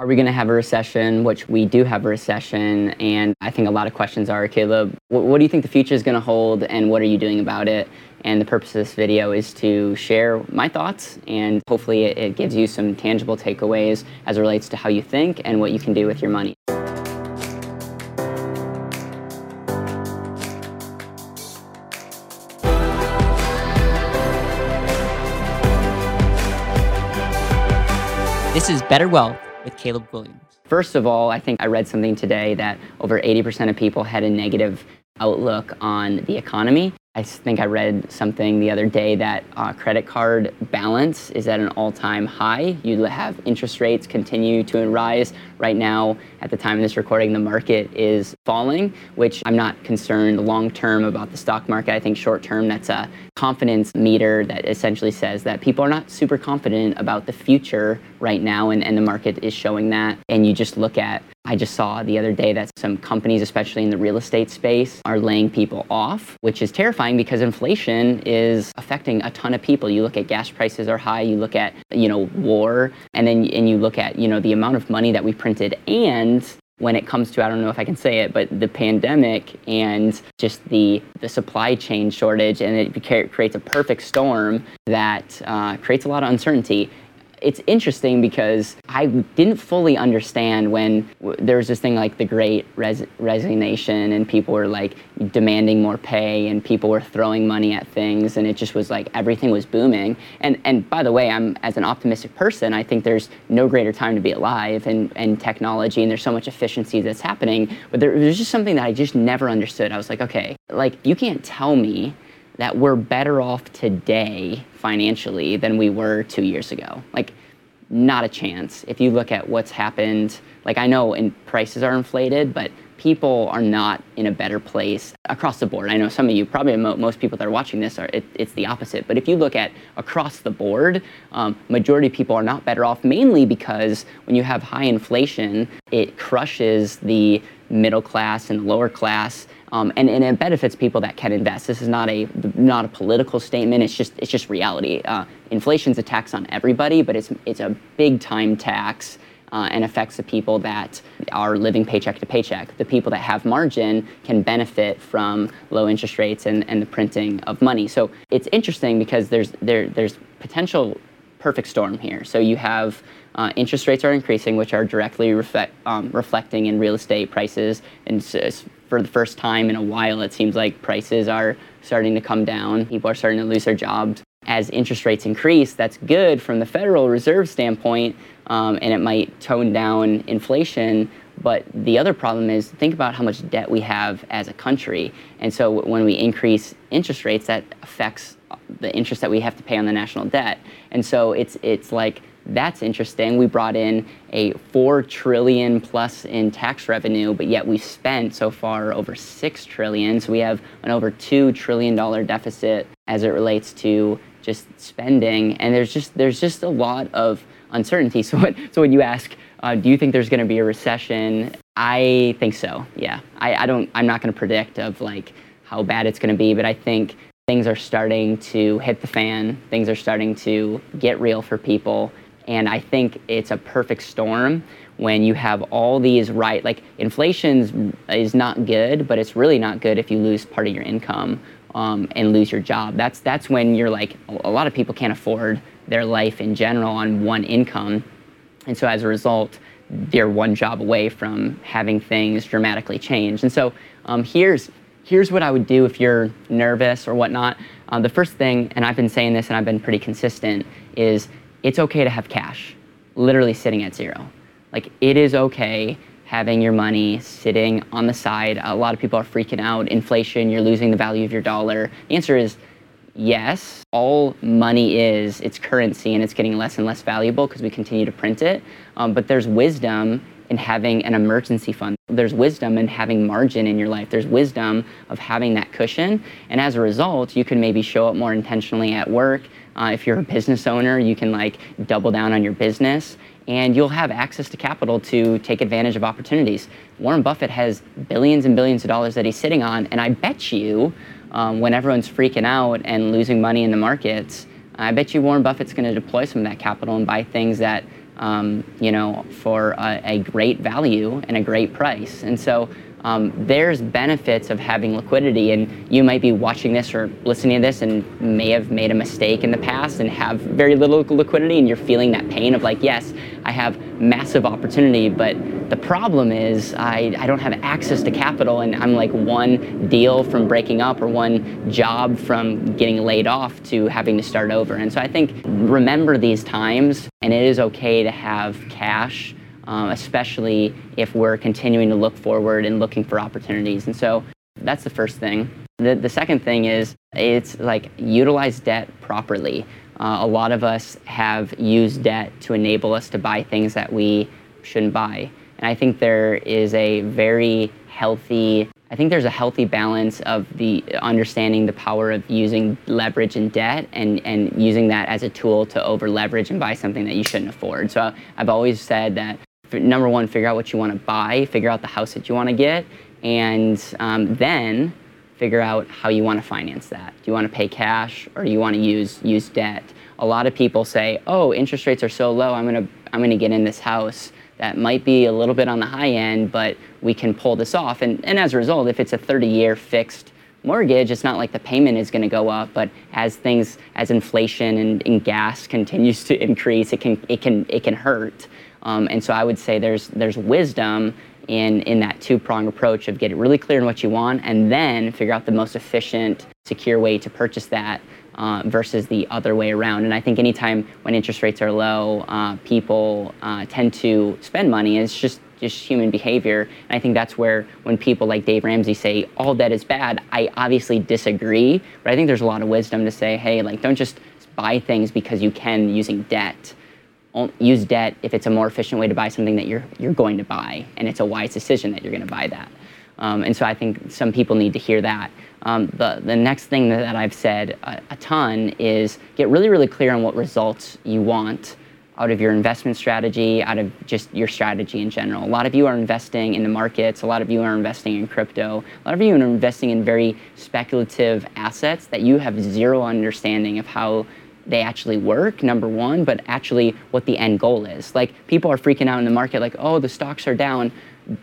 are we going to have a recession? Which we do have a recession. And I think a lot of questions are Caleb, what, what do you think the future is going to hold and what are you doing about it? And the purpose of this video is to share my thoughts and hopefully it, it gives you some tangible takeaways as it relates to how you think and what you can do with your money. This is Better Wealth with Caleb Guilliams. First of all, I think I read something today that over 80% of people had a negative outlook on the economy. I think I read something the other day that uh, credit card balance is at an all-time high. You have interest rates continue to rise. Right now, at the time of this recording, the market is falling, which I'm not concerned long-term about the stock market. I think short-term, that's a confidence meter that essentially says that people are not super confident about the future right now, and, and the market is showing that. And you just look at I just saw the other day that some companies, especially in the real estate space, are laying people off, which is terrifying because inflation is affecting a ton of people. You look at gas prices are high, you look at, you know, war, and then and you look at, you know, the amount of money that we printed and when it comes to I don't know if I can say it, but the pandemic and just the the supply chain shortage, and it creates a perfect storm that uh, creates a lot of uncertainty it's interesting because I didn't fully understand when there was this thing like the great res- resignation and people were like demanding more pay and people were throwing money at things and it just was like everything was booming. And and by the way, I'm as an optimistic person, I think there's no greater time to be alive and, and technology and there's so much efficiency that's happening. But there, there's just something that I just never understood. I was like, okay, like you can't tell me that we're better off today financially than we were two years ago. Like, not a chance. If you look at what's happened, like I know in prices are inflated, but people are not in a better place across the board. I know some of you, probably most people that are watching this, are it, it's the opposite. But if you look at across the board, um, majority of people are not better off, mainly because when you have high inflation, it crushes the middle class and the lower class. Um, and, and it benefits people that can invest. This is not a not a political statement. It's just it's just reality. Uh, inflation's a tax on everybody, but it's it's a big time tax uh, and affects the people that are living paycheck to paycheck. The people that have margin can benefit from low interest rates and, and the printing of money. So it's interesting because there's there there's potential perfect storm here. So you have uh, interest rates are increasing, which are directly um, reflecting in real estate prices. And for the first time in a while, it seems like prices are starting to come down. People are starting to lose their jobs. As interest rates increase, that's good from the Federal Reserve standpoint um, and it might tone down inflation. But the other problem is think about how much debt we have as a country. And so when we increase interest rates, that affects the interest that we have to pay on the national debt. And so it's, it's like, that's interesting. We brought in a four trillion plus in tax revenue, but yet we spent so far over six trillion. So we have an over two trillion dollar deficit as it relates to just spending. And there's just there's just a lot of uncertainty. So, what, so when you ask, uh, do you think there's going to be a recession? I think so. Yeah, I, I don't. I'm not going to predict of like how bad it's going to be, but I think things are starting to hit the fan. Things are starting to get real for people, and I think it's a perfect storm when you have all these right like inflation is not good, but it's really not good if you lose part of your income um, and lose your job. That's that's when you're like a lot of people can't afford their life in general on one income. And so as a result, they're one job away from having things dramatically change. And so um, here's, here's what I would do if you're nervous or whatnot. Uh, the first thing, and I've been saying this and I've been pretty consistent, is it's okay to have cash literally sitting at zero. Like it is okay having your money sitting on the side. A lot of people are freaking out. Inflation, you're losing the value of your dollar. The answer is yes, all money is its currency and it's getting less and less valuable because we continue to print it. Um, but there's wisdom in having an emergency fund. There's wisdom in having margin in your life. There's wisdom of having that cushion. And as a result, you can maybe show up more intentionally at work. Uh, if you're a business owner, you can like double down on your business and you'll have access to capital to take advantage of opportunities. Warren Buffett has billions and billions of dollars that he's sitting on, and I bet you um, when everyone's freaking out and losing money in the markets, I bet you Warren Buffett's going to deploy some of that capital and buy things that um, you know, for a, a, great value and a great price. And so um, there's benefits of having liquidity and you might be watching this or listening to this and may have made a mistake in the past and have very little liquidity and you're feeling that pain of like yes i have massive opportunity but the problem is I, I don't have access to capital and i'm like one deal from breaking up or one job from getting laid off to having to start over and so i think remember these times and it is okay to have cash um, especially if we're continuing to look forward and looking for opportunities. And so that's the first thing. The, the second thing is it's like utilize debt properly. Uh, a lot of us have used debt to enable us to buy things that we shouldn't buy. And I think there is a very healthy I think there's a healthy balance of the understanding the power of using leverage and debt and, and using that as a tool to over leverage and buy something that you shouldn't afford. So I've always said that number one, figure out what you want to buy, figure out the house that you want to get, and um, then figure out how you want to finance that. Do you want to pay cash or do you want to use use debt? A lot of people say, "Oh, interest rates are so low. I'm gonna I'm gonna get in this house." That might be a little bit on the high end, but we can pull this off. And, and as a result, if it's a 30 year fixed mortgage, it's not like the payment is going to go up, but as things, as inflation and, and, gas continues to increase, it can, it can, it can hurt. Um, and so I would say there's there's wisdom in in that two prong approach of get it really clear on what you want, and then figure out the most efficient, secure way to purchase that. Uh, versus the other way around. And I think anytime when interest rates are low, uh, people uh, tend to spend money. It's just just human behavior. And I think that's where when people like Dave Ramsey say all debt is bad, I obviously disagree. But I think there's a lot of wisdom to say, hey, like don't just buy things because you can using debt use debt if it's a more efficient way to buy something that you're, you're going to buy and it's a wise decision that you're going to buy that. Um, and so I think some people need to hear that. Um, the, the next thing that, I've said a, a, ton is get really, really clear on what results you want out of your investment strategy, out of just your strategy in general. A lot of you are investing in the markets, a lot of you are investing in crypto, a lot of you are investing in very speculative assets that you have zero understanding of how they actually work, number one, but actually what the end goal is. Like people are freaking out in the market, like, oh, the stocks are down.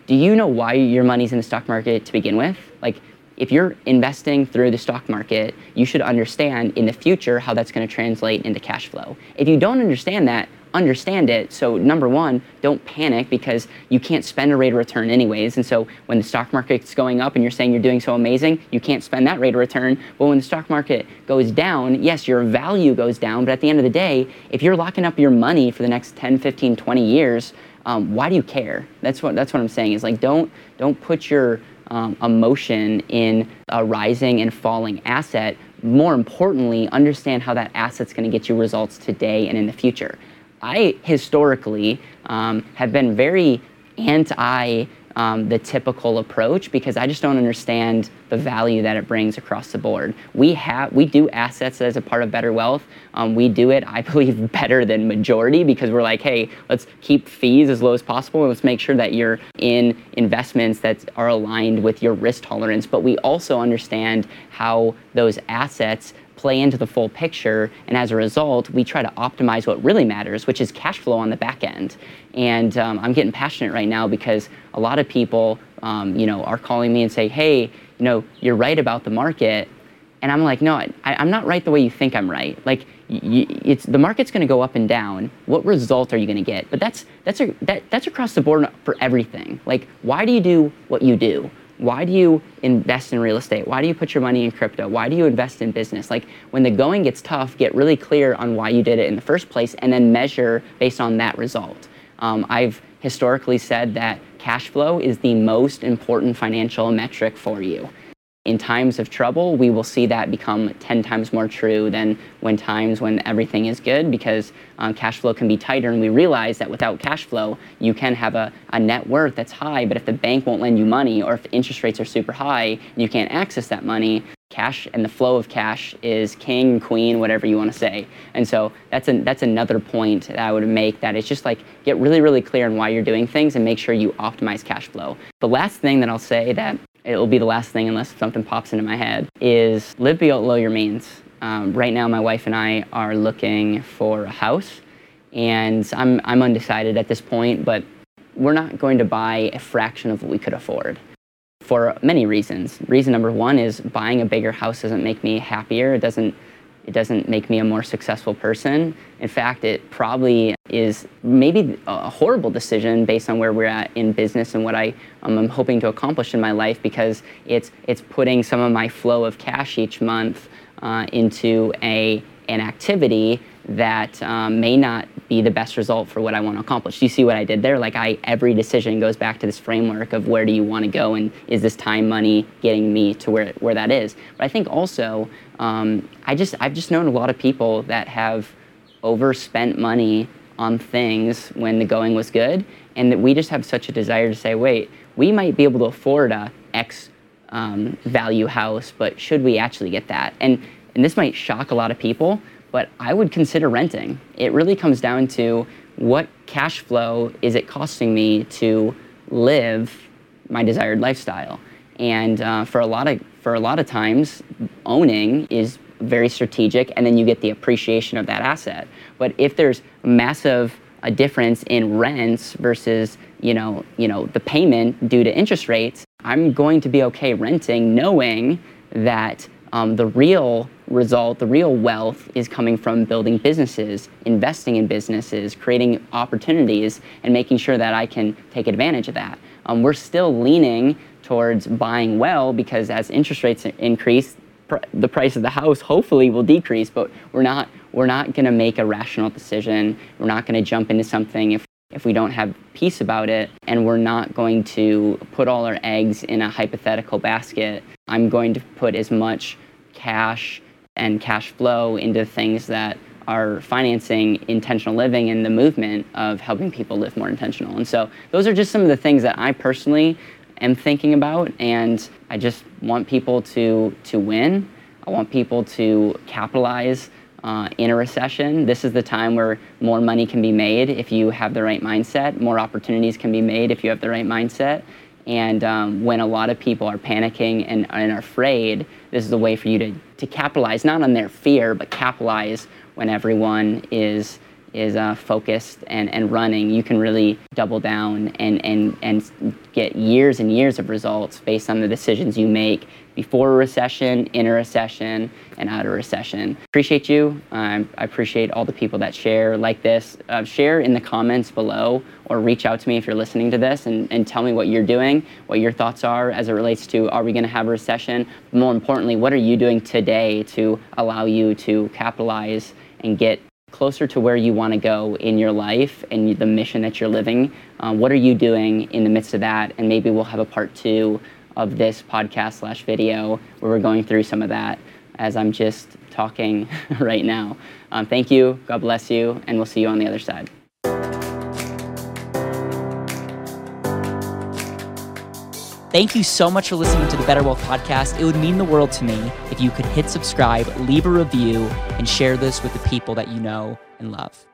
Do you know why your money's in the stock market to begin with? Like, if you're investing through the stock market, you should understand in the future how that's going to translate into cash flow. If you don't understand that, understand it. So number one, don't panic because you can't spend a rate of return anyways. And so when the stock market's going up and you're saying you're doing so amazing, you can't spend that rate of return. But when the stock market goes down, yes, your value goes down. But at the end of the day, if you're locking up your money for the next 10, 15, 20 years, um, why do you care? That's what that's what I'm saying. Is like don't don't put your um, emotion in a rising and falling asset. More importantly, understand how that asset's going to get you results today and in the future. I historically um, have been very anti um, the typical approach because I just don't understand the value that it brings across the board. We have we do assets as a part of Better Wealth. Um, we do it, I believe, better than majority because we're like, hey, let's keep fees as low as possible and let's make sure that you're in investments that are aligned with your risk tolerance. But we also understand how those assets play into the full picture. And as a result, we try to optimize what really matters, which is cash flow on the back end. And um, I'm getting passionate right now because a lot of people, um, you know, are calling me and say, hey, you know, you're right about the market. And I'm like, no, I, am not right the way you think I'm right. Like, y- it's the market's going to go up and down. What result are you going to get? But that's that's a, that, that's across the board for everything. Like, why do you do what you do? Why do you invest in real estate? Why do you put your money in crypto? Why do you invest in business? Like when the going gets tough, get really clear on why you did it in the first place and then measure based on that result. Um, I've historically said that cash flow is the most important financial metric for you in times of trouble, we will see that become 10 times more true than when times when everything is good because um, cash flow can be tighter. And we realize that without cash flow, you can have a, a net worth that's high, but if the bank won't lend you money or if interest rates are super high you can't access that money, cash and the flow of cash is king, queen, whatever you want to say. And so that's a, that's another point that I would make that it's just like get really, really clear on why you're doing things and make sure you optimize cash flow. The last thing that I'll say that it'll be the last thing unless something pops into my head, is live below your means. Um, right now, my wife and I are looking for a house, and I'm, I'm undecided at this point, but we're not going to buy a fraction of what we could afford for many reasons. Reason number one is buying a bigger house doesn't make me happier. It doesn't it doesn't make me a more successful person. In fact, it probably is maybe a horrible decision based on where we're at in business and what I, um, I'm hoping to accomplish in my life because it's, it's putting some of my flow of cash each month uh, into a, an activity that um, may not be the best result for what I want to accomplish. Do you see what I did there? Like I, every decision goes back to this framework of where do you want to go and is this time, money getting me to where, where that is? But I think also, um, I just, I've just known a lot of people that have overspent money on things when the going was good and that we just have such a desire to say, wait, we might be able to afford a X um, value house, but should we actually get that? And, and this might shock a lot of people, but I would consider renting. It really comes down to what cash flow is it costing me to live my desired lifestyle. And uh, for a lot of for a lot of times, owning is very strategic, and then you get the appreciation of that asset. But if there's massive a difference in rents versus you know you know the payment due to interest rates, I'm going to be okay renting, knowing that um, the real result, the real wealth is coming from building businesses, investing in businesses, creating opportunities, and making sure that I can take advantage of that. Um, we're still leaning towards buying well because as interest rates increase, pr- the price of the house hopefully will decrease, but we're not, we're not going to make a rational decision. We're not going to jump into something if if we don't have peace about it and we're not going to put all our eggs in a hypothetical basket i'm going to put as much cash and cash flow into things that are financing intentional living and the movement of helping people live more intentional. And so those are just some of the things that I personally am thinking about and I just want people to to win. I want people to capitalize uh, in a recession. This is the time where more money can be made if you have the right mindset. More opportunities can be made if you have the right mindset. And um, when a lot of people are panicking and, and are afraid, this is a way for you to, to capitalize, not on their fear, but capitalize when everyone is is uh, focused and, and running, you can really double down and, and, and get years and years of results based on the decisions you make before a recession, in a recession, and out of recession. Appreciate you. Um, I appreciate all the people that share like this. Uh, share in the comments below or reach out to me if you're listening to this and, and tell me what you're doing, what your thoughts are as it relates to are we going to have a recession? More importantly, what are you doing today to allow you to capitalize and get closer to where you want to go in your life and the mission that you're living. Um, what are you doing in the midst of that? And maybe we'll have a part two of this podcast slash video where we're going through some of that as I'm just talking right now. Um, thank you. God bless you. And we'll see you on the other side. Thank you so much for listening to the Better Wealth Podcast. It would mean the world to me if you could hit subscribe, leave a review, and share this with the people that you know and love.